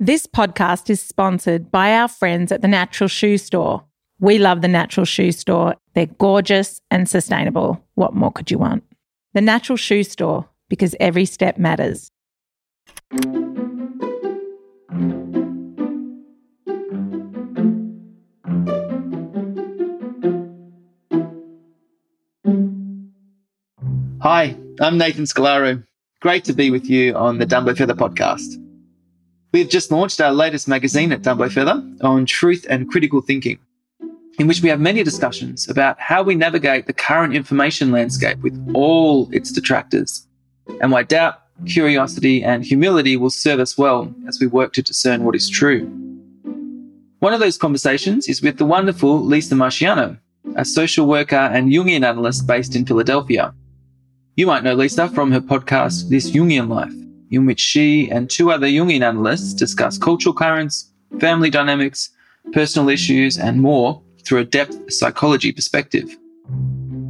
This podcast is sponsored by our friends at the Natural Shoe Store. We love the Natural Shoe Store. They're gorgeous and sustainable. What more could you want? The Natural Shoe Store, because every step matters. Hi, I'm Nathan Scolaro. Great to be with you on the Dumbo Feather podcast. We've just launched our latest magazine at Dumbo Feather on truth and critical thinking, in which we have many discussions about how we navigate the current information landscape with all its detractors, and why doubt, curiosity, and humility will serve us well as we work to discern what is true. One of those conversations is with the wonderful Lisa Marchiano, a social worker and Jungian analyst based in Philadelphia. You might know Lisa from her podcast, This Jungian Life, in which she and two other Jungian analysts discuss cultural currents, family dynamics, personal issues, and more through a depth psychology perspective.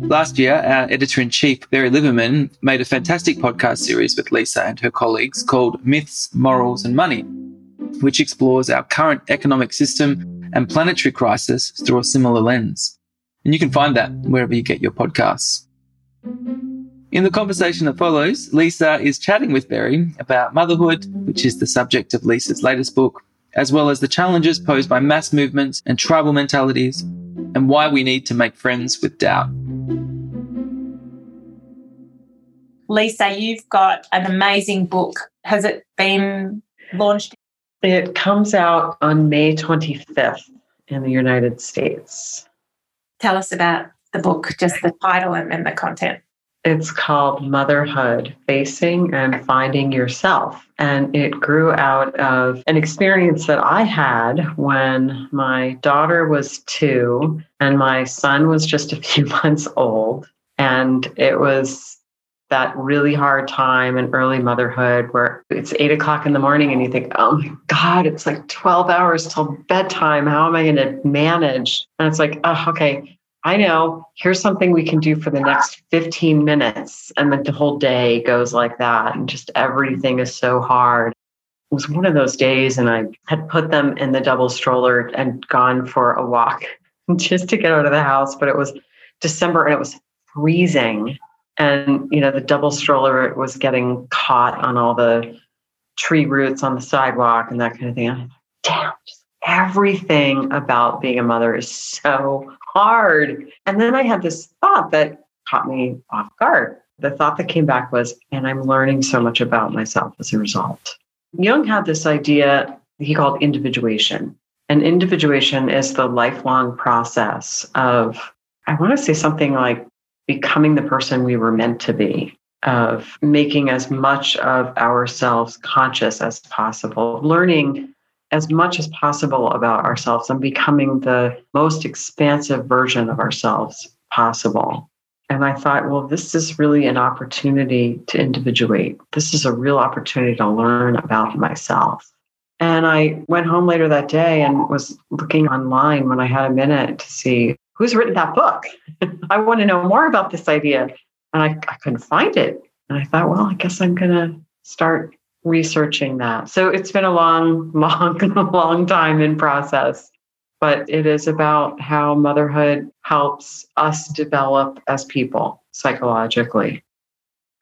Last year, our editor in chief, Berry Liberman, made a fantastic podcast series with Lisa and her colleagues called Myths, Morals, and Money, which explores our current economic system and planetary crisis through a similar lens. And you can find that wherever you get your podcasts. In the conversation that follows, Lisa is chatting with Berry about motherhood, which is the subject of Lisa's latest book, as well as the challenges posed by mass movements and tribal mentalities, and why we need to make friends with doubt. Lisa, you've got an amazing book. Has it been launched? It comes out on May 25th in the United States. Tell us about the book, just the title and, and the content. It's called Motherhood Facing and Finding Yourself. And it grew out of an experience that I had when my daughter was two and my son was just a few months old. And it was that really hard time in early motherhood where it's eight o'clock in the morning and you think, oh my God, it's like 12 hours till bedtime. How am I going to manage? And it's like, oh, okay, I know, here's something we can do for the next 15 minutes. And the whole day goes like that. And just everything is so hard. It was one of those days, and I had put them in the double stroller and gone for a walk just to get out of the house. But it was December and it was freezing. And, you know, the double stroller was getting caught on all the tree roots on the sidewalk and that kind of thing. I'm like, damn, everything about being a mother is so hard. And then I had this thought that caught me off guard. The thought that came back was, and I'm learning so much about myself as a result. Jung had this idea he called individuation. And individuation is the lifelong process of, I want to say something like becoming the person we were meant to be, of making as much of ourselves conscious as possible, learning as much as possible about ourselves and becoming the most expansive version of ourselves possible. And I thought, well, this is really an opportunity to individuate. This is a real opportunity to learn about myself. And I went home later that day and was looking online when I had a minute to see who's written that book. I want to know more about this idea. And I, I couldn't find it. And I thought, well, I guess I'm going to start researching that. So it's been a long, long, long time in process, but it is about how motherhood helps us develop as people psychologically.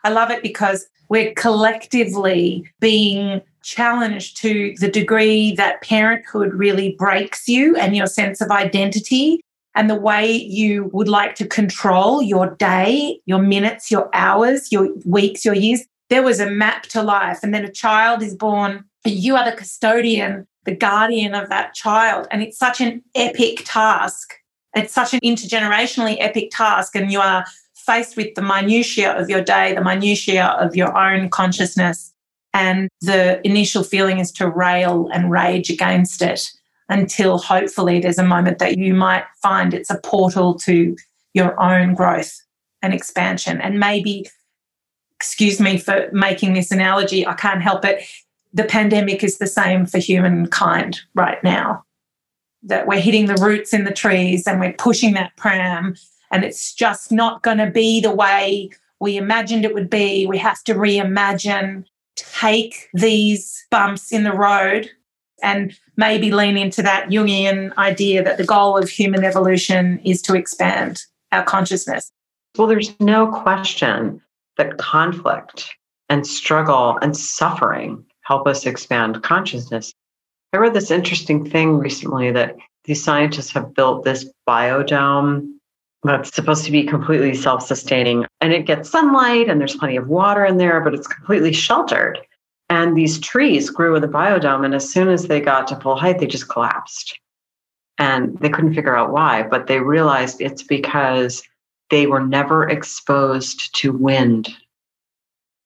I love it because we're collectively being challenged to the degree that parenthood really breaks you and your sense of identity and the way you would like to control your day, your minutes, your hours, your weeks, your years there was a map to life. And then a child is born, you are the custodian, the guardian of that child. And it's such an epic task. It's such an intergenerationally epic task. And you are faced with the minutiae of your day, the minutiae of your own consciousness. And the initial feeling is to rail and rage against it until hopefully there's a moment that you might find it's a portal to your own growth and expansion. And maybe excuse me for making this analogy, I can't help it. The pandemic is the same for humankind right now. That we're hitting the roots in the trees and we're pushing that pram, and it's just not going to be the way we imagined it would be. We have to reimagine, take these bumps in the road and maybe lean into that Jungian idea that the goal of human evolution is to expand our consciousness. Well, there's no question that conflict and struggle and suffering help us expand consciousness. I read this interesting thing recently that these scientists have built this biodome that's supposed to be completely self sustaining. And it gets sunlight and there's plenty of water in there, but it's completely sheltered. And these trees grew in the biodome. And as soon as they got to full height, they just collapsed. And they couldn't figure out why, but they realized it's because they were never exposed to wind.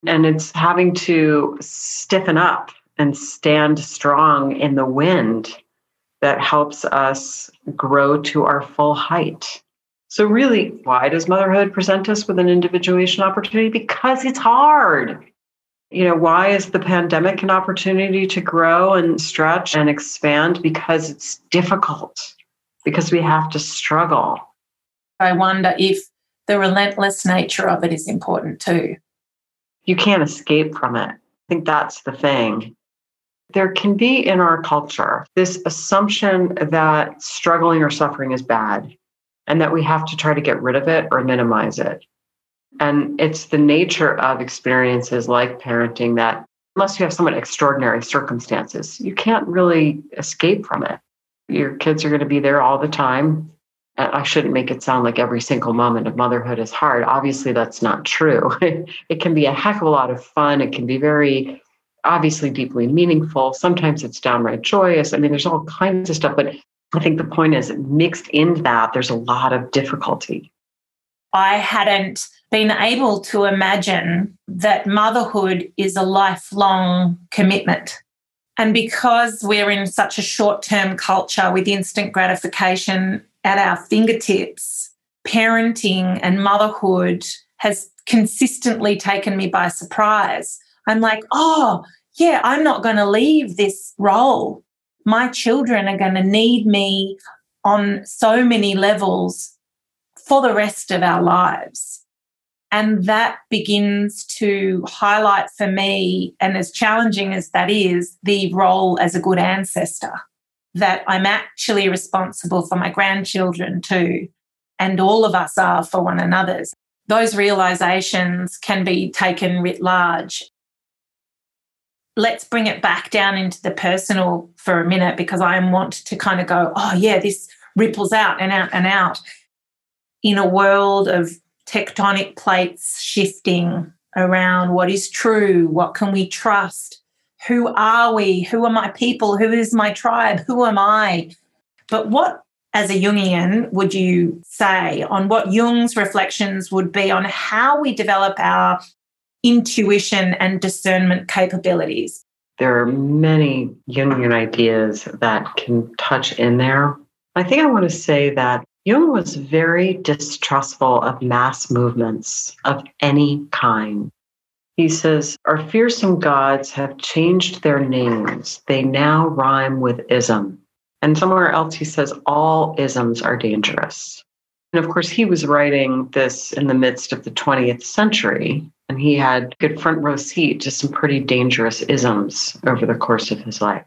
And it's having to stiffen up and stand strong in the wind that helps us grow to our full height. So, really, why does motherhood present us with an individuation opportunity? Because it's hard. You know, why is the pandemic an opportunity to grow and stretch and expand? Because it's difficult, because we have to struggle. I wonder if the relentless nature of it is important too. You can't escape from it. I think that's the thing. There can be in our culture this assumption that struggling or suffering is bad and that we have to try to get rid of it or minimize it. And it's the nature of experiences like parenting that, unless you have somewhat extraordinary circumstances, you can't really escape from it. Your kids are going to be there all the time. I shouldn't make it sound like every single moment of motherhood is hard. Obviously, that's not true. it can be a heck of a lot of fun. It can be very, obviously, deeply meaningful. Sometimes it's downright joyous. I mean, there's all kinds of stuff, but I think the point is mixed in that, there's a lot of difficulty. I hadn't been able to imagine that motherhood is a lifelong commitment. And because we're in such a short term culture with instant gratification at our fingertips, parenting and motherhood has consistently taken me by surprise. I'm like, oh, yeah, I'm not going to leave this role my children are going to need me on so many levels for the rest of our lives. And that begins to highlight for me, and as challenging as that is, the role as a good ancestor, that I'm actually responsible for my grandchildren too. And all of us are for one another's. Those realizations can be taken writ large let's bring it back down into the personal for a minute because I want to kind of go, oh, yeah, this ripples out and out and out in a world of tectonic plates shifting around what is true, what can we trust, who are we, who are my people, who is my tribe, who am I? But what, as a Jungian, would you say on what Jung's reflections would be on how we develop our intuition and discernment capabilities. There are many Jungian ideas that can touch in there. I think I want to say that Jung was very distrustful of mass movements of any kind. He says, Our fearsome gods have changed their names. They now rhyme with ism. And somewhere else he says, All isms are dangerous. And of course, he was writing this in the midst of the 20th century and he had good front row seat to some pretty dangerous isms over the course of his life.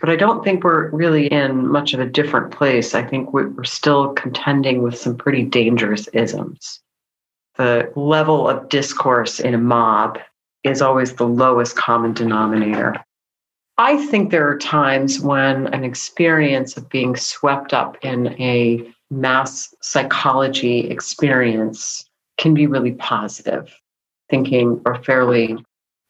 But I don't think we're really in much of a different place. I think we're still contending with some pretty dangerous isms. The level of discourse in a mob is always the lowest common denominator. I think there are times when an experience of being swept up in a mass psychology experience can be really positive thinking or fairly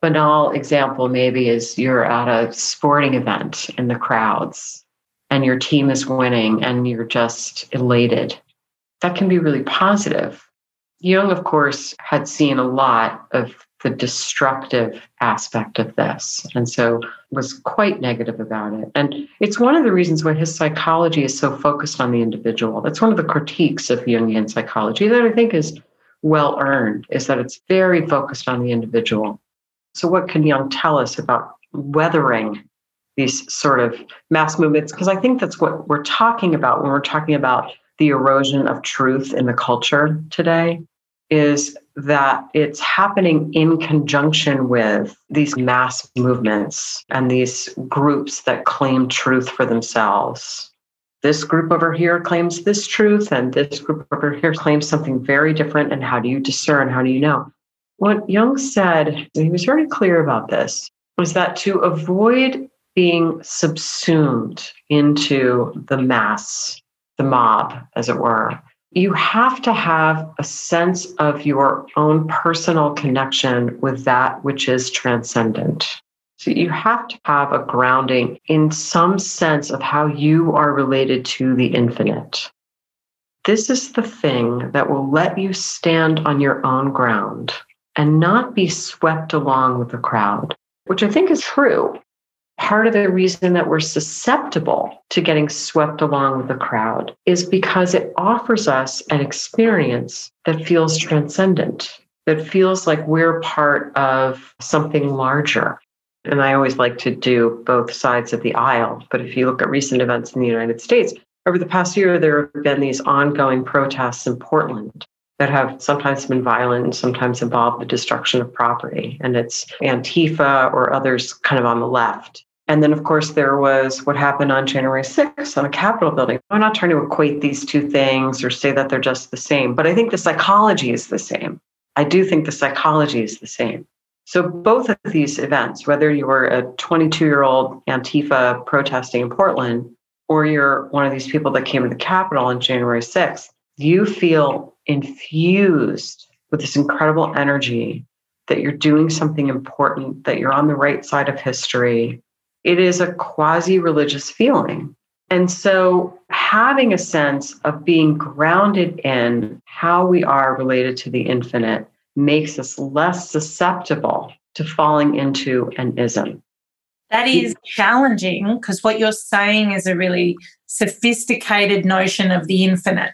banal example maybe is you're at a sporting event in the crowds and your team is winning and you're just elated. That can be really positive. Jung, of course, had seen a lot of the destructive aspect of this and so was quite negative about it. And it's one of the reasons why his psychology is so focused on the individual. That's one of the critiques of Jungian psychology that I think is well earned is that it's very focused on the individual. So, what can Jung tell us about weathering these sort of mass movements? Because I think that's what we're talking about when we're talking about the erosion of truth in the culture today is that it's happening in conjunction with these mass movements and these groups that claim truth for themselves. This group over here claims this truth, and this group over here claims something very different. And how do you discern? How do you know? What Jung said, he was very clear about this, was that to avoid being subsumed into the mass, the mob, as it were, you have to have a sense of your own personal connection with that which is transcendent. So you have to have a grounding in some sense of how you are related to the infinite. This is the thing that will let you stand on your own ground and not be swept along with the crowd, which I think is true part of the reason that we're susceptible to getting swept along with the crowd is because it offers us an experience that feels transcendent, that feels like we're part of something larger. And I always like to do both sides of the aisle. But if you look at recent events in the United States, over the past year, there have been these ongoing protests in Portland that have sometimes been violent and sometimes involved the destruction of property. And it's Antifa or others kind of on the left and then, of course, there was what happened on January 6th on the Capitol building. I'm not trying to equate these two things or say that they're just the same, but I think the psychology is the same. I do think the psychology is the same. So, both of these events, whether you were a 22 year old Antifa protesting in Portland, or you're one of these people that came to the Capitol on January 6th, you feel infused with this incredible energy that you're doing something important, that you're on the right side of history, it is a quasi religious feeling. And so, having a sense of being grounded in how we are related to the infinite makes us less susceptible to falling into an ism. That is challenging because what you're saying is a really sophisticated notion of the infinite.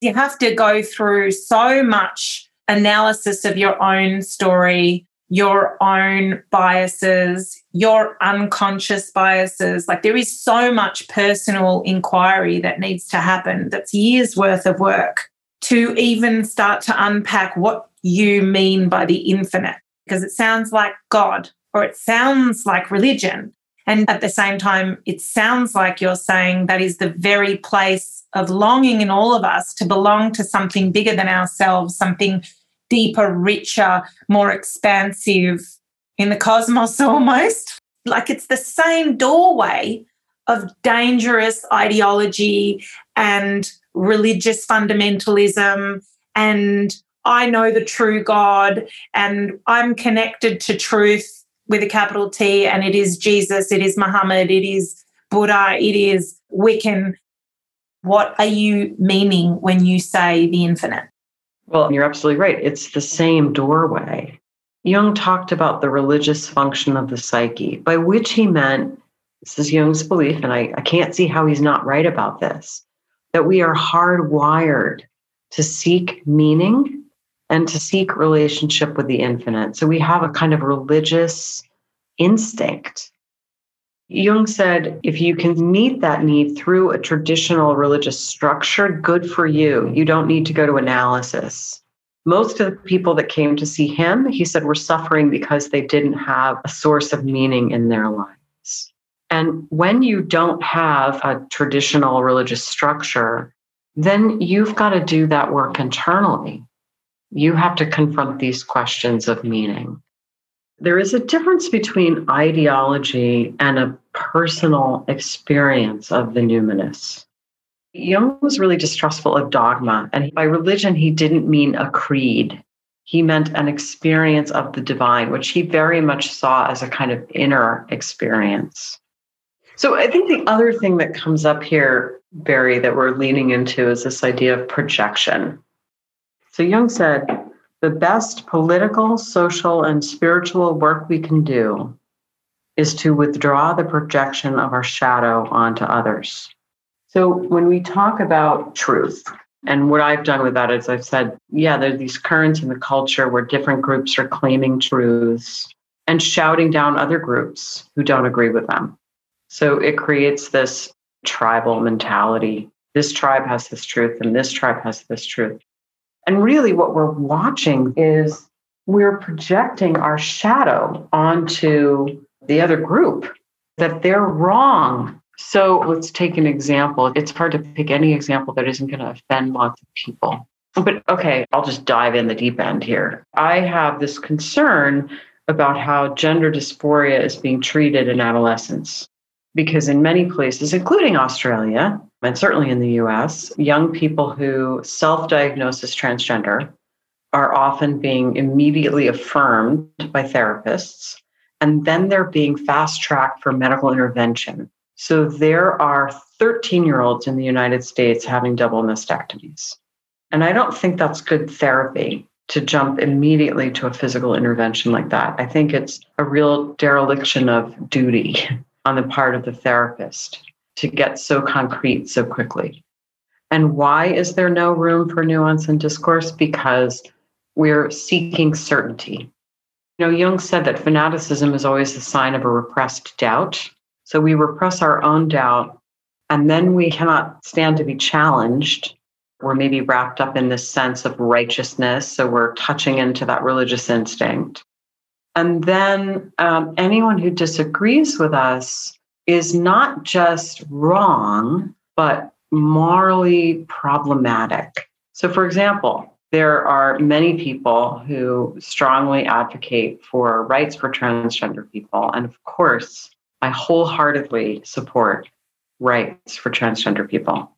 You have to go through so much analysis of your own story, your own biases, your unconscious biases. Like there is so much personal inquiry that needs to happen. That's years worth of work to even start to unpack what you mean by the infinite, because it sounds like God or it sounds like religion. And at the same time, it sounds like you're saying that is the very place of longing in all of us to belong to something bigger than ourselves, something deeper, richer, more expansive in the cosmos almost. Like it's the same doorway of dangerous ideology and religious fundamentalism and I know the true God and I'm connected to truth with a capital T and it is Jesus, it is Muhammad, it is Buddha, it is Wiccan. What are you meaning when you say the infinite? Well, you're absolutely right. It's the same doorway. Jung talked about the religious function of the psyche, by which he meant this is Jung's belief, and I, I can't see how he's not right about this that we are hardwired to seek meaning and to seek relationship with the infinite. So we have a kind of religious instinct Jung said if you can meet that need through a traditional religious structure, good for you. You don't need to go to analysis. Most of the people that came to see him, he said, were suffering because they didn't have a source of meaning in their lives. And when you don't have a traditional religious structure, then you've got to do that work internally. You have to confront these questions of meaning there is a difference between ideology and a personal experience of the numinous. Jung was really distrustful of dogma, and by religion, he didn't mean a creed. He meant an experience of the divine, which he very much saw as a kind of inner experience. So I think the other thing that comes up here, Berry, that we're leaning into is this idea of projection. So Jung said, the best political, social, and spiritual work we can do is to withdraw the projection of our shadow onto others. So when we talk about truth, and what I've done with that is I've said, yeah, there are these currents in the culture where different groups are claiming truths and shouting down other groups who don't agree with them. So it creates this tribal mentality. This tribe has this truth, and this tribe has this truth. And really, what we're watching is we're projecting our shadow onto the other group that they're wrong. So let's take an example. It's hard to pick any example that isn't going to offend lots of people. But okay, I'll just dive in the deep end here. I have this concern about how gender dysphoria is being treated in adolescence. Because in many places, including Australia and certainly in the US, young people who self diagnose as transgender are often being immediately affirmed by therapists, and then they're being fast tracked for medical intervention. So there are 13 year olds in the United States having double mastectomies. And I don't think that's good therapy to jump immediately to a physical intervention like that. I think it's a real dereliction of duty on the part of the therapist to get so concrete so quickly. And why is there no room for nuance and discourse? Because we're seeking certainty. You know, Jung said that fanaticism is always the sign of a repressed doubt. So we repress our own doubt, and then we cannot stand to be challenged we're maybe wrapped up in this sense of righteousness. So we're touching into that religious instinct. And then um, anyone who disagrees with us is not just wrong, but morally problematic. So, for example, there are many people who strongly advocate for rights for transgender people. And of course, I wholeheartedly support rights for transgender people.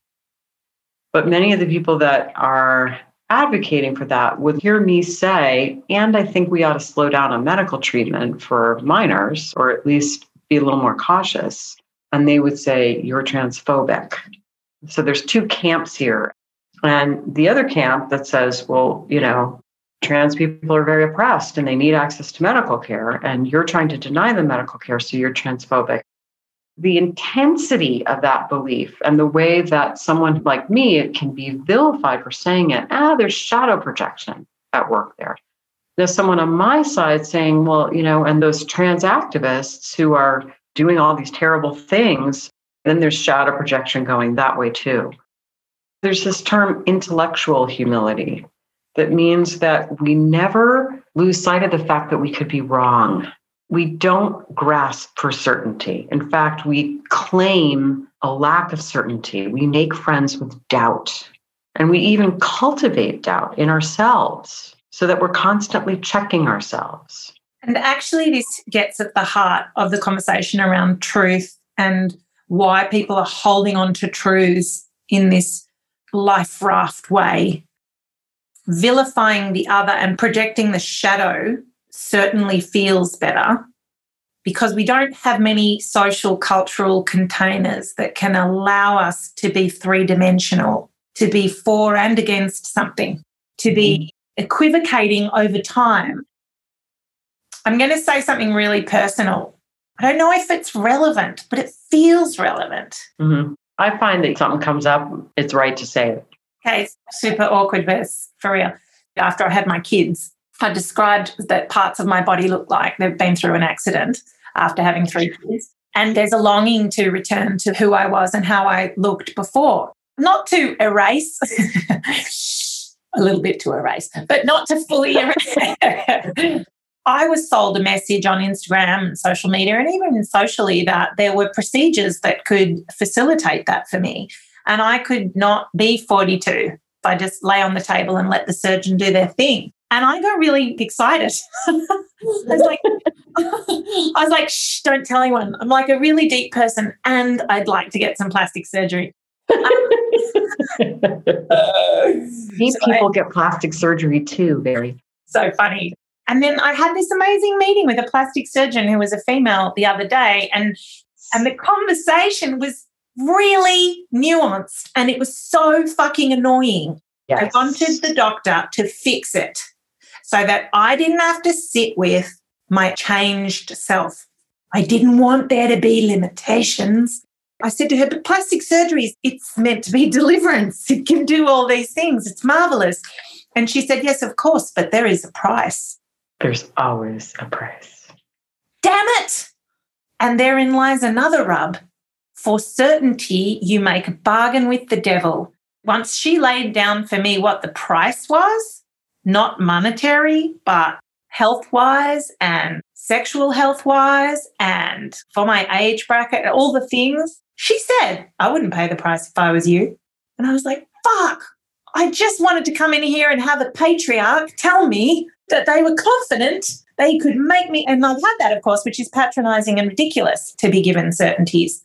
But many of the people that are advocating for that would hear me say, and I think we ought to slow down on medical treatment for minors, or at least be a little more cautious. And they would say, you're transphobic. So there's two camps here. And the other camp that says, well, you know, trans people are very oppressed and they need access to medical care, and you're trying to deny them medical care, so you're transphobic the intensity of that belief and the way that someone like me it can be vilified for saying it, ah, there's shadow projection at work there. There's someone on my side saying, well, you know, and those trans activists who are doing all these terrible things, then there's shadow projection going that way too. There's this term intellectual humility that means that we never lose sight of the fact that we could be wrong we don't grasp for certainty. In fact, we claim a lack of certainty. We make friends with doubt. And we even cultivate doubt in ourselves so that we're constantly checking ourselves. And actually, this gets at the heart of the conversation around truth and why people are holding on to truths in this life raft way. Vilifying the other and projecting the shadow certainly feels better because we don't have many social cultural containers that can allow us to be three dimensional, to be for and against something, to be mm-hmm. equivocating over time. I'm going to say something really personal. I don't know if it's relevant, but it feels relevant. Mm-hmm. I find that something comes up, it's right to say it. Okay, super awkward verse for real. After I had my kids, I described that parts of my body look like they've been through an accident after having three kids. And there's a longing to return to who I was and how I looked before. Not to erase, a little bit to erase, but not to fully erase. I was sold a message on Instagram and social media and even socially that there were procedures that could facilitate that for me. And I could not be 42 if I just lay on the table and let the surgeon do their thing. And I got really excited. I was like, I was like, shh, don't tell anyone. I'm like a really deep person and I'd like to get some plastic surgery. Deep so people I, get plastic surgery too, very. So funny. And then I had this amazing meeting with a plastic surgeon who was a female the other day. And and the conversation was really nuanced and it was so fucking annoying. Yes. I wanted the doctor to fix it so that I didn't have to sit with my changed self. I didn't want there to be limitations. I said to her, but plastic surgery, it's meant to be deliverance. It can do all these things. It's marvelous. And she said, yes, of course, but there is a price. There's always a price. Damn it. And therein lies another rub. For certainty, you make a bargain with the devil. once she laid down for me what the price was, not monetary, but health wise and sexual health wise and for my age bracket, all the things, she said, I wouldn't pay the price if I was you. And I was like, fuck, I just wanted to come in here and have a patriarch tell me that they were confident they could make me, and I've had that, of course, which is patronizing and ridiculous to be given certainties.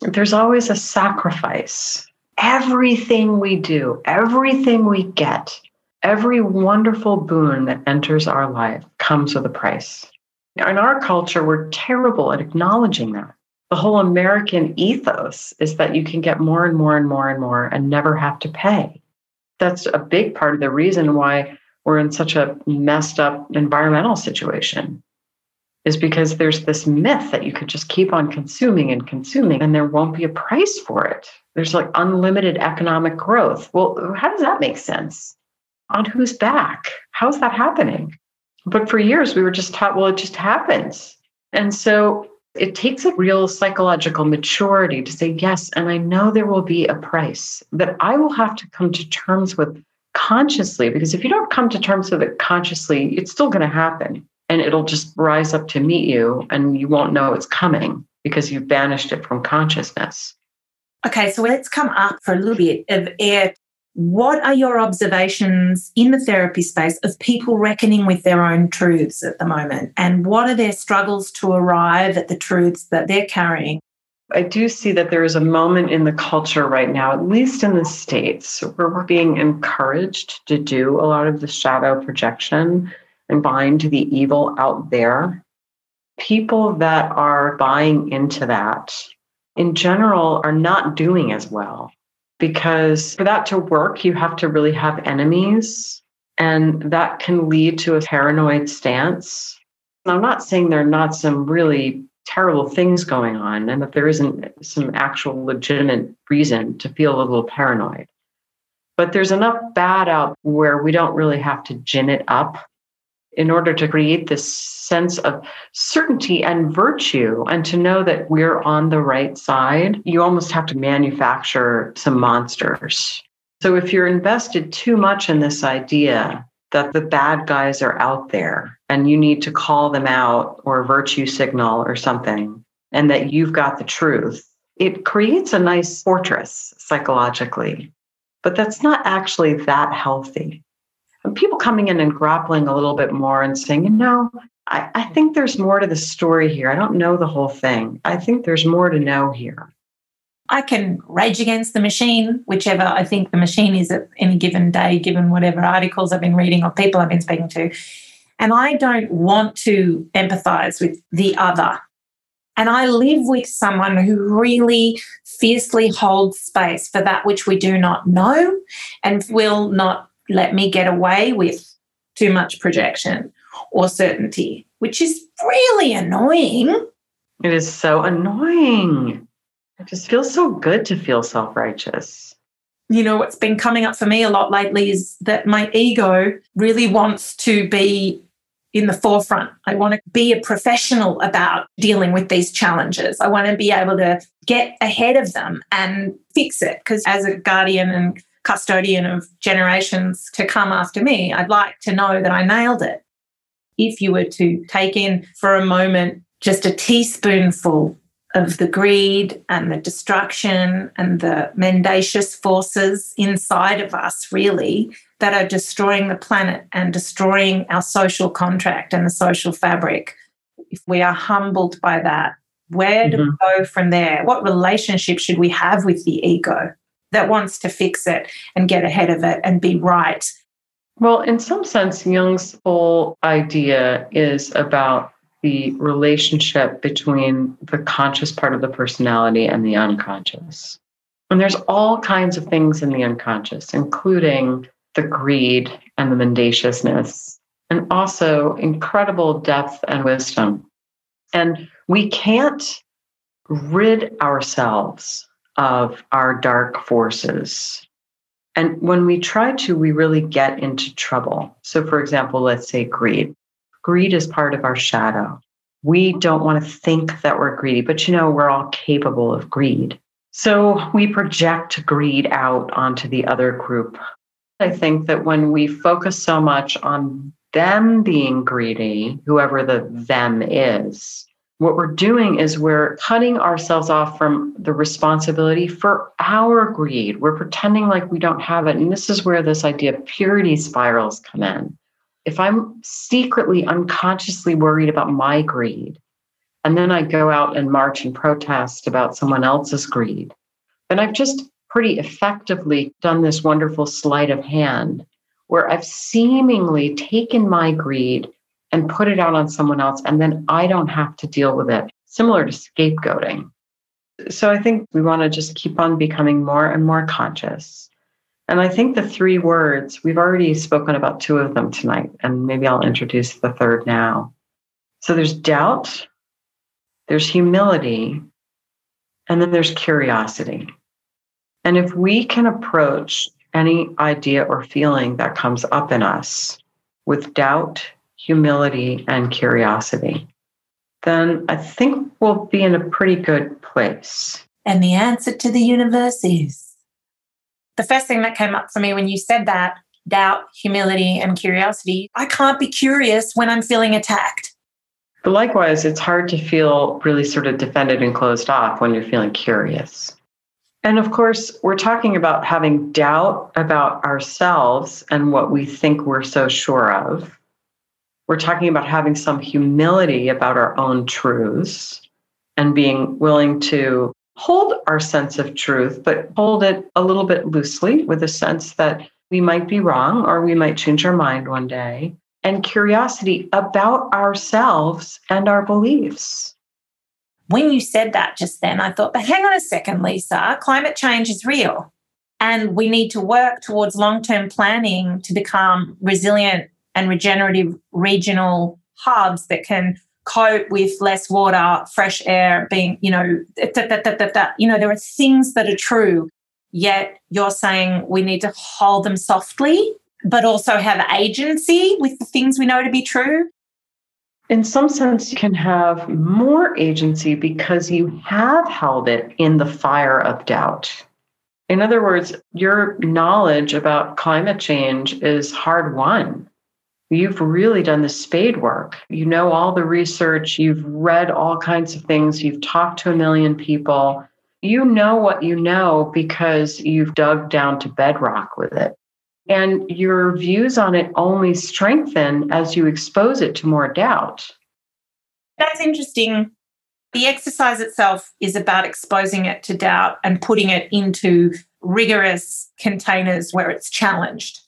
There's always a sacrifice. Everything we do, everything we get, every wonderful boon that enters our life comes with a price. In our culture, we're terrible at acknowledging that. The whole American ethos is that you can get more and more and more and more and never have to pay. That's a big part of the reason why we're in such a messed up environmental situation is because there's this myth that you could just keep on consuming and consuming and there won't be a price for it. There's like unlimited economic growth. Well, how does that make sense? On whose back? How's that happening? But for years, we were just taught, well, it just happens. And so it takes a real psychological maturity to say, yes, and I know there will be a price that I will have to come to terms with consciously, because if you don't come to terms with it consciously, it's still going to happen and it'll just rise up to meet you and you won't know it's coming because you've banished it from consciousness. Okay, so let's come up for a little bit of air. What are your observations in the therapy space of people reckoning with their own truths at the moment? And what are their struggles to arrive at the truths that they're carrying? I do see that there is a moment in the culture right now, at least in the States, where we're being encouraged to do a lot of the shadow projection and bind the evil out there. People that are buying into that in general are not doing as well because for that to work, you have to really have enemies. And that can lead to a paranoid stance. I'm not saying there are not some really terrible things going on and that there isn't some actual legitimate reason to feel a little paranoid. But there's enough bad out where we don't really have to gin it up in order to create this sense of certainty and virtue and to know that we're on the right side. You almost have to manufacture some monsters. So if you're invested too much in this idea that the bad guys are out there and you need to call them out or virtue signal or something, and that you've got the truth, it creates a nice fortress psychologically. But that's not actually that healthy. People coming in and grappling a little bit more and saying, you know, I, I think there's more to the story here. I don't know the whole thing. I think there's more to know here. I can rage against the machine, whichever I think the machine is at any given day, given whatever articles I've been reading or people I've been speaking to. And I don't want to empathize with the other. And I live with someone who really fiercely holds space for that which we do not know and will not let me get away with too much projection or certainty, which is really annoying. It is so annoying. It just feels so good to feel self righteous. You know, what's been coming up for me a lot lately is that my ego really wants to be in the forefront. I want to be a professional about dealing with these challenges. I want to be able to get ahead of them and fix it. Because as a guardian and custodian of generations to come after me, I'd like to know that I nailed it. If you were to take in for a moment just a teaspoonful of the greed and the destruction and the mendacious forces inside of us, really, that are destroying the planet and destroying our social contract and the social fabric. If we are humbled by that, where do mm-hmm. we go from there? What relationship should we have with the ego that wants to fix it and get ahead of it and be right? Well, in some sense, Jung's whole idea is about the relationship between the conscious part of the personality and the unconscious. And there's all kinds of things in the unconscious, including the greed and the mendaciousness, and also incredible depth and wisdom. And we can't rid ourselves of our dark forces. And when we try to, we really get into trouble. So, for example, let's say greed. Greed is part of our shadow. We don't want to think that we're greedy, but you know, we're all capable of greed. So we project greed out onto the other group. I think that when we focus so much on them being greedy, whoever the them is, what we're doing is we're cutting ourselves off from the responsibility for our greed. We're pretending like we don't have it. And this is where this idea of purity spirals come in. If I'm secretly, unconsciously worried about my greed, and then I go out and march and protest about someone else's greed, then I've just pretty effectively done this wonderful sleight of hand where I've seemingly taken my greed and put it out on someone else, and then I don't have to deal with it, similar to scapegoating. So I think we want to just keep on becoming more and more conscious. And I think the three words, we've already spoken about two of them tonight, and maybe I'll introduce the third now. So there's doubt, there's humility, and then there's curiosity. And if we can approach any idea or feeling that comes up in us with doubt, humility, and curiosity, then I think we'll be in a pretty good place. And the answer to the universe is the first thing that came up for me when you said that doubt, humility, and curiosity. I can't be curious when I'm feeling attacked. But likewise, it's hard to feel really sort of defended and closed off when you're feeling curious. And of course, we're talking about having doubt about ourselves and what we think we're so sure of. We're talking about having some humility about our own truths and being willing to hold our sense of truth, but hold it a little bit loosely with a sense that we might be wrong or we might change our mind one day, and curiosity about ourselves and our beliefs. When you said that just then, I thought, but hang on a second, Lisa, climate change is real. And we need to work towards long term planning to become resilient and regenerative regional hubs that can cope with less water, fresh air being, you know, da, da, da, you know, there are things that are true. Yet you're saying we need to hold them softly, but also have agency with the things we know to be true in some sense, you can have more agency because you have held it in the fire of doubt. In other words, your knowledge about climate change is hard won. You've really done the spade work. You know all the research, you've read all kinds of things, you've talked to a million people. You know what you know because you've dug down to bedrock with it. And your views on it only strengthen as you expose it to more doubt. That's interesting. The exercise itself is about exposing it to doubt and putting it into rigorous containers where it's challenged.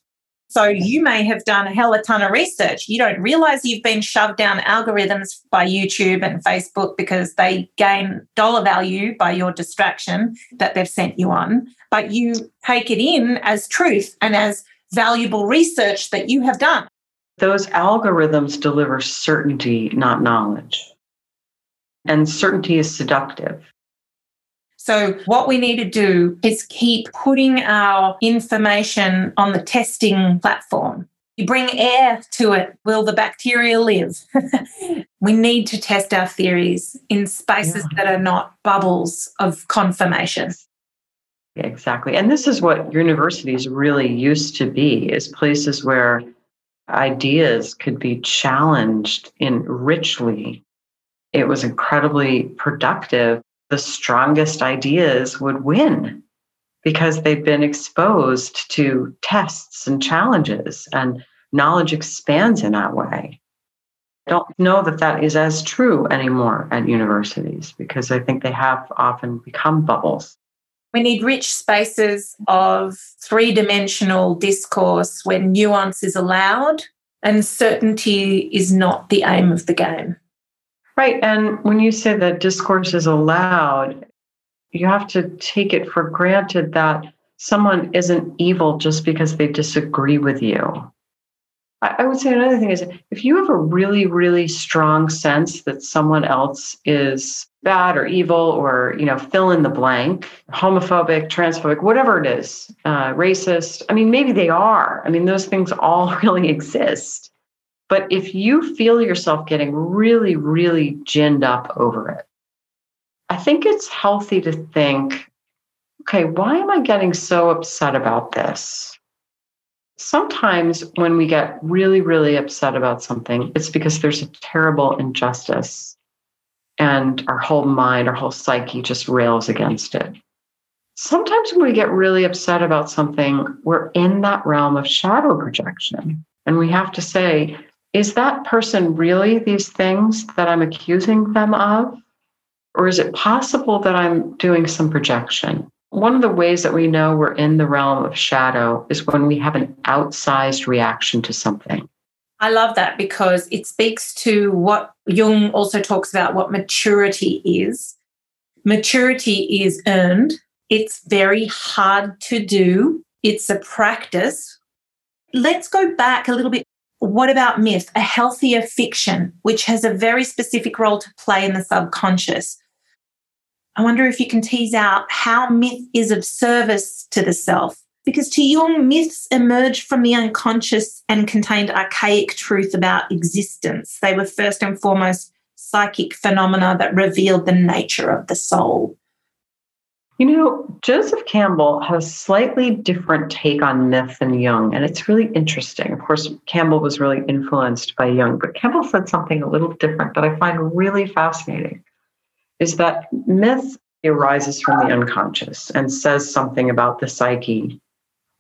So you may have done a hell of a ton of research. You don't realize you've been shoved down algorithms by YouTube and Facebook because they gain dollar value by your distraction that they've sent you on. But you take it in as truth and as valuable research that you have done. Those algorithms deliver certainty, not knowledge. And certainty is seductive. So, what we need to do is keep putting our information on the testing platform. You bring air to it, will the bacteria live? we need to test our theories in spaces yeah. that are not bubbles of confirmation. Exactly. And this is what universities really used to be is places where ideas could be challenged in richly. It was incredibly productive. The strongest ideas would win because they've been exposed to tests and challenges, and knowledge expands in that way. I don't know that that is as true anymore at universities because I think they have often become bubbles. We need rich spaces of three dimensional discourse where nuance is allowed and certainty is not the aim of the game. Right. And when you say that discourse is allowed, you have to take it for granted that someone isn't evil just because they disagree with you. I would say another thing is if you have a really, really strong sense that someone else is bad or evil or, you know, fill in the blank, homophobic, transphobic, whatever it is, uh, racist, I mean, maybe they are. I mean, those things all really exist. But if you feel yourself getting really, really ginned up over it, I think it's healthy to think okay, why am I getting so upset about this? Sometimes when we get really, really upset about something, it's because there's a terrible injustice and our whole mind, our whole psyche just rails against it. Sometimes when we get really upset about something, we're in that realm of shadow projection. And we have to say, is that person really these things that I'm accusing them of? Or is it possible that I'm doing some projection? One of the ways that we know we're in the realm of shadow is when we have an outsized reaction to something. I love that because it speaks to what Jung also talks about what maturity is. Maturity is earned, it's very hard to do, it's a practice. Let's go back a little bit. What about myth? A healthier fiction, which has a very specific role to play in the subconscious. I wonder if you can tease out how myth is of service to the self. Because to Jung, myths emerged from the unconscious and contained archaic truth about existence. They were first and foremost psychic phenomena that revealed the nature of the soul. You know, Joseph Campbell has a slightly different take on myth than Jung, and it's really interesting. Of course, Campbell was really influenced by Jung, but Campbell said something a little different that I find really fascinating is that myth arises from the unconscious and says something about the psyche.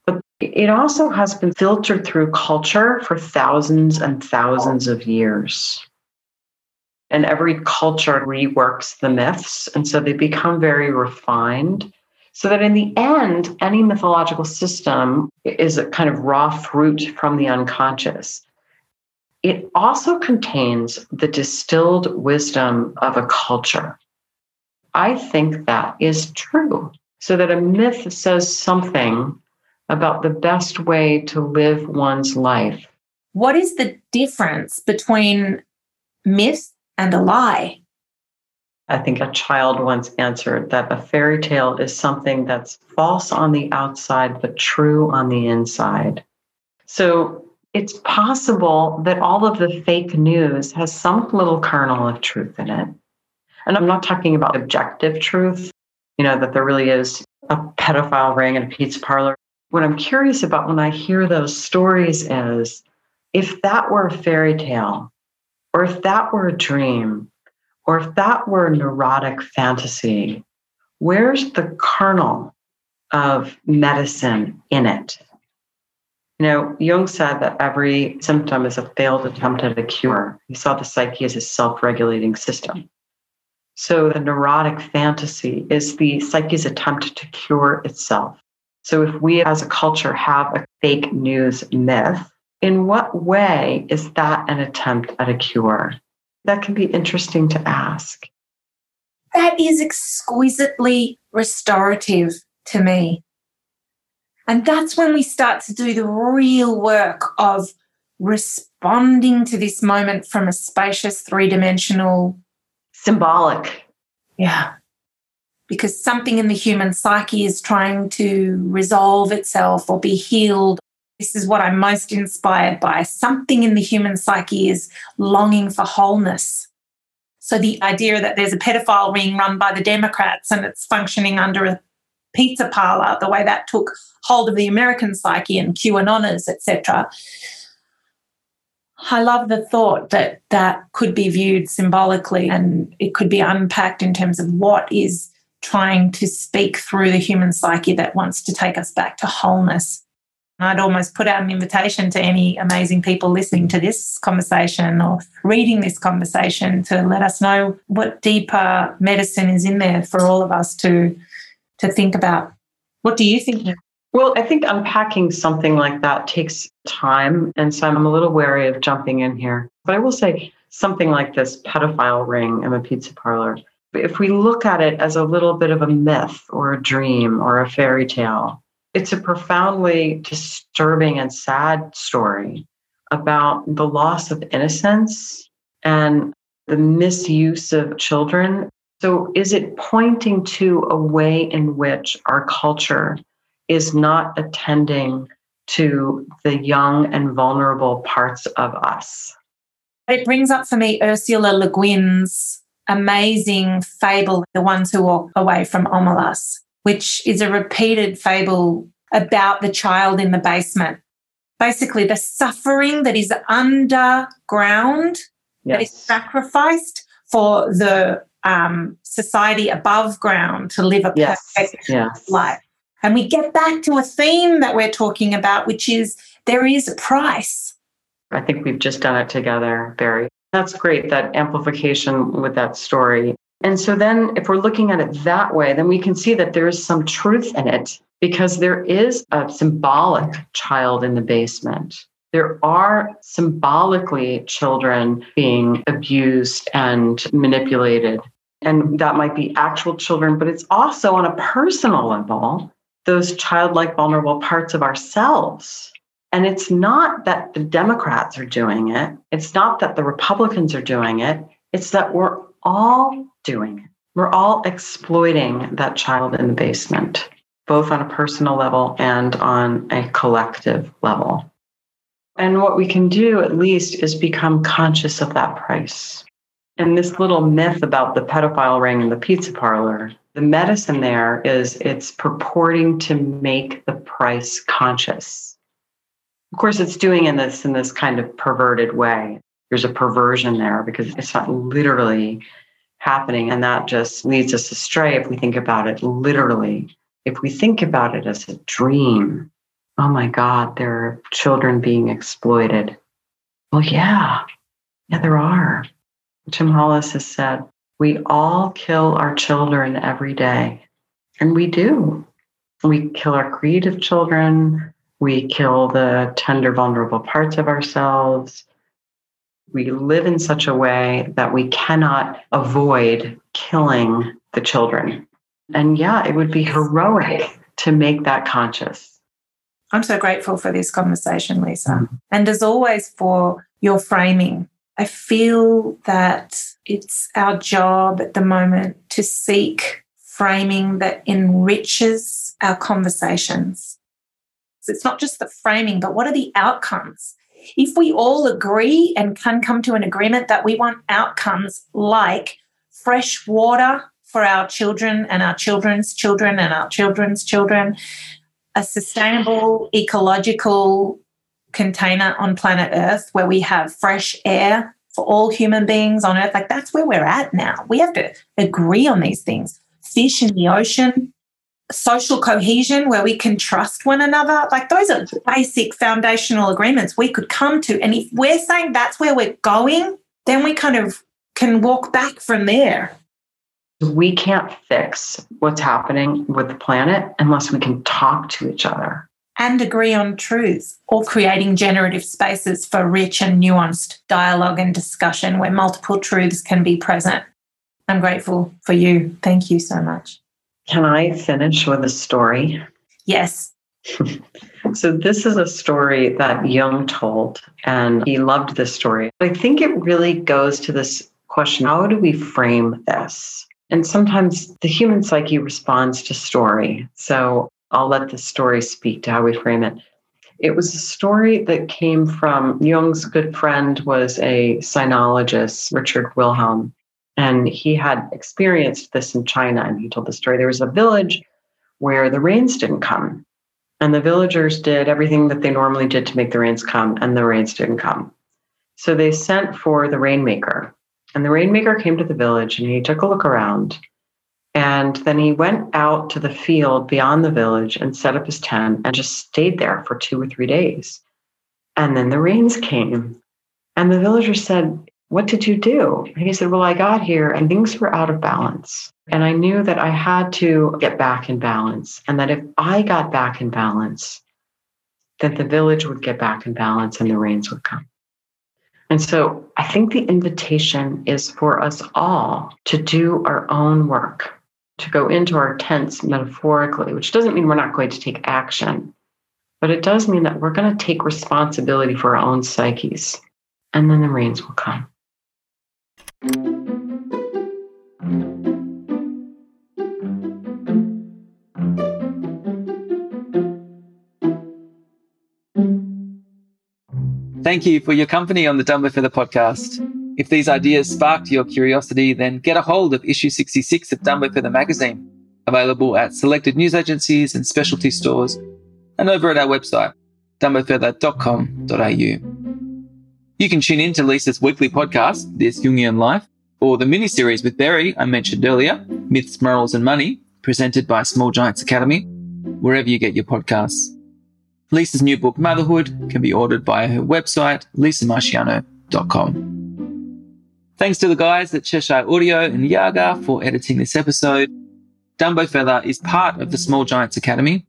But it also has been filtered through culture for thousands and thousands of years. And every culture reworks the myths. And so they become very refined. So that in the end, any mythological system is a kind of raw fruit from the unconscious. It also contains the distilled wisdom of a culture. I think that is true. So that a myth says something about the best way to live one's life. What is the difference between myth and a lie? I think a child once answered that a fairy tale is something that's false on the outside, but true on the inside. So it's possible that all of the fake news has some little kernel of truth in it. And I'm not talking about objective truth, you know, that there really is a pedophile ring in a pizza parlor. What I'm curious about when I hear those stories is if that were a fairy tale, or if that were a dream, or if that were a neurotic fantasy, where's the kernel of medicine in it? You know, Jung said that every symptom is a failed attempt at a cure. He saw the psyche as a self regulating system. So the neurotic fantasy is the psyche's attempt to cure itself. So if we as a culture have a fake news myth, in what way is that an attempt at a cure? That can be interesting to ask. That is exquisitely restorative to me. And that's when we start to do the real work of responding to this moment from a spacious three dimensional symbolic. Yeah. Because something in the human psyche is trying to resolve itself or be healed. This is what I'm most inspired by. Something in the human psyche is longing for wholeness. So the idea that there's a pedophile ring run by the Democrats and it's functioning under a pizza parlor, the way that took hold of the American psyche and QAnoners, etc. I love the thought that that could be viewed symbolically and it could be unpacked in terms of what is trying to speak through the human psyche that wants to take us back to wholeness. I'd almost put out an invitation to any amazing people listening to this conversation or reading this conversation to let us know what deeper medicine is in there for all of us to to think about. What do you think? Well, I think unpacking something like that takes time. And so I'm a little wary of jumping in here. But I will say something like this pedophile ring in a pizza parlor. If we look at it as a little bit of a myth or a dream or a fairy tale, it's a profoundly disturbing and sad story about the loss of innocence and the misuse of children. So, is it pointing to a way in which our culture is not attending to the young and vulnerable parts of us. It brings up for me Ursula Le Guin's amazing fable, The Ones Who Walk Away from Omelas. Which is a repeated fable about the child in the basement. Basically, the suffering that is underground, yes. that is sacrificed for the um, society above ground to live a yes. perfect yes. life. And we get back to a theme that we're talking about, which is there is a price. I think we've just done it together, Berry. That's great, that amplification with that story. And so then, if we're looking at it that way, then we can see that there is some truth in it because there is a symbolic child in the basement. There are symbolically children being abused and manipulated. And that might be actual children, but it's also on a personal level, those childlike, vulnerable parts of ourselves. And it's not that the Democrats are doing it, it's not that the Republicans are doing it, it's that we're all doing. We're all exploiting that child in the basement, both on a personal level and on a collective level. And what we can do, at least, is become conscious of that price. And this little myth about the pedophile ring in the pizza parlor, the medicine there is it's purporting to make the price conscious. Of course, it's doing in this in this kind of perverted way. There's a perversion there because it's not literally happening. And that just leads us astray if we think about it literally. If we think about it as a dream, oh my God, there are children being exploited. Well, yeah, yeah, there are. Tim Hollis has said, we all kill our children every day. And we do. We kill our creative children. We kill the tender, vulnerable parts of ourselves we live in such a way that we cannot avoid killing the children. And yeah, it would be heroic to make that conscious. I'm so grateful for this conversation, Lisa. Mm-hmm. And as always, for your framing. I feel that it's our job at the moment to seek framing that enriches our conversations. So it's not just the framing, but what are the outcomes? If we all agree and can come to an agreement that we want outcomes like fresh water for our children and our children's children and our children's children, a sustainable ecological container on planet Earth where we have fresh air for all human beings on Earth. Like that's where we're at now. We have to agree on these things. Fish in the ocean, social cohesion where we can trust one another. Like those are basic foundational agreements we could come to. And if we're saying that's where we're going, then we kind of can walk back from there. We can't fix what's happening with the planet unless we can talk to each other. And agree on truths or creating generative spaces for rich and nuanced dialogue and discussion where multiple truths can be present. I'm grateful for you. Thank you so much. Can I finish with a story? Yes. so, this is a story that Jung told, and he loved this story. I think it really goes to this question how do we frame this? And sometimes the human psyche responds to story. So, I'll let the story speak to how we frame it. It was a story that came from Jung's good friend was a sinologist, Richard Wilhelm. And he had experienced this in China. And he told the story there was a village where the rains didn't come. And the villagers did everything that they normally did to make the rains come, and the rains didn't come. So they sent for the rainmaker. And the rainmaker came to the village and he took a look around. And then he went out to the field beyond the village and set up his tent and just stayed there for two or three days. And then the rains came. And the villagers said, what did you do? And he said, Well, I got here and things were out of balance. And I knew that I had to get back in balance. And that if I got back in balance, that the village would get back in balance and the rains would come. And so I think the invitation is for us all to do our own work, to go into our tents metaphorically, which doesn't mean we're not going to take action, but it does mean that we're going to take responsibility for our own psyches, and then the rains will come. Thank you for your company on the Dumbo Feather podcast. If these ideas sparked your curiosity, then get a hold of issue 66 of Dumbo Feather magazine, available at selected news agencies and specialty stores, and over at our website, dumbofeather.com.au. You can tune in to Lisa's weekly podcast, This Jungian Life, or the mini series with Berry I mentioned earlier, Myths, Morals and Money, presented by Small Giants Academy, wherever you get your podcasts. Lisa's new book, Motherhood, can be ordered via her website, lisamarchiano.com. Thanks to the guys at Cheshire Audio and Yaga for editing this episode. Dumbo Feather is part of the Small Giants Academy,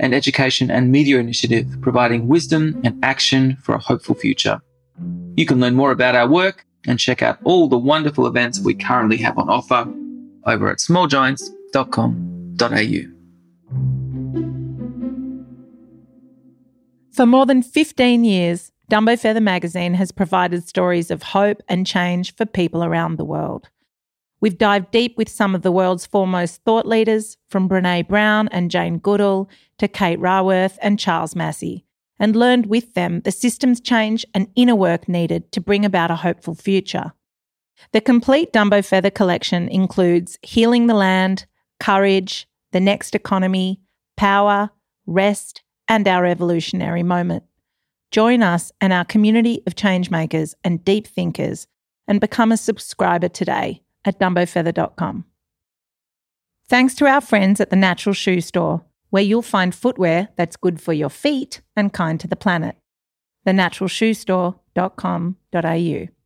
an education and media initiative providing wisdom and action for a hopeful future. You can learn more about our work and check out all the wonderful events we currently have on offer over at smallgiants.com.au. For more than 15 years, Dumbo Feather magazine has provided stories of hope and change for people around the world. We've dived deep with some of the world's foremost thought leaders, from Brene Brown and Jane Goodall to Kate Raworth and Charles Massy, and learned with them the systems change and inner work needed to bring about a hopeful future. The complete Dumbo Feather collection includes Healing the Land, Courage, The Next Economy, Power, Rest, and Our Evolutionary Moment. Join us and our community of changemakers and deep thinkers and become a subscriber today at dumbofeather.com. Thanks to our friends at the Natural Shoe Store, where you'll find footwear that's good for your feet and kind to the planet. thenaturalshoestore.com.au.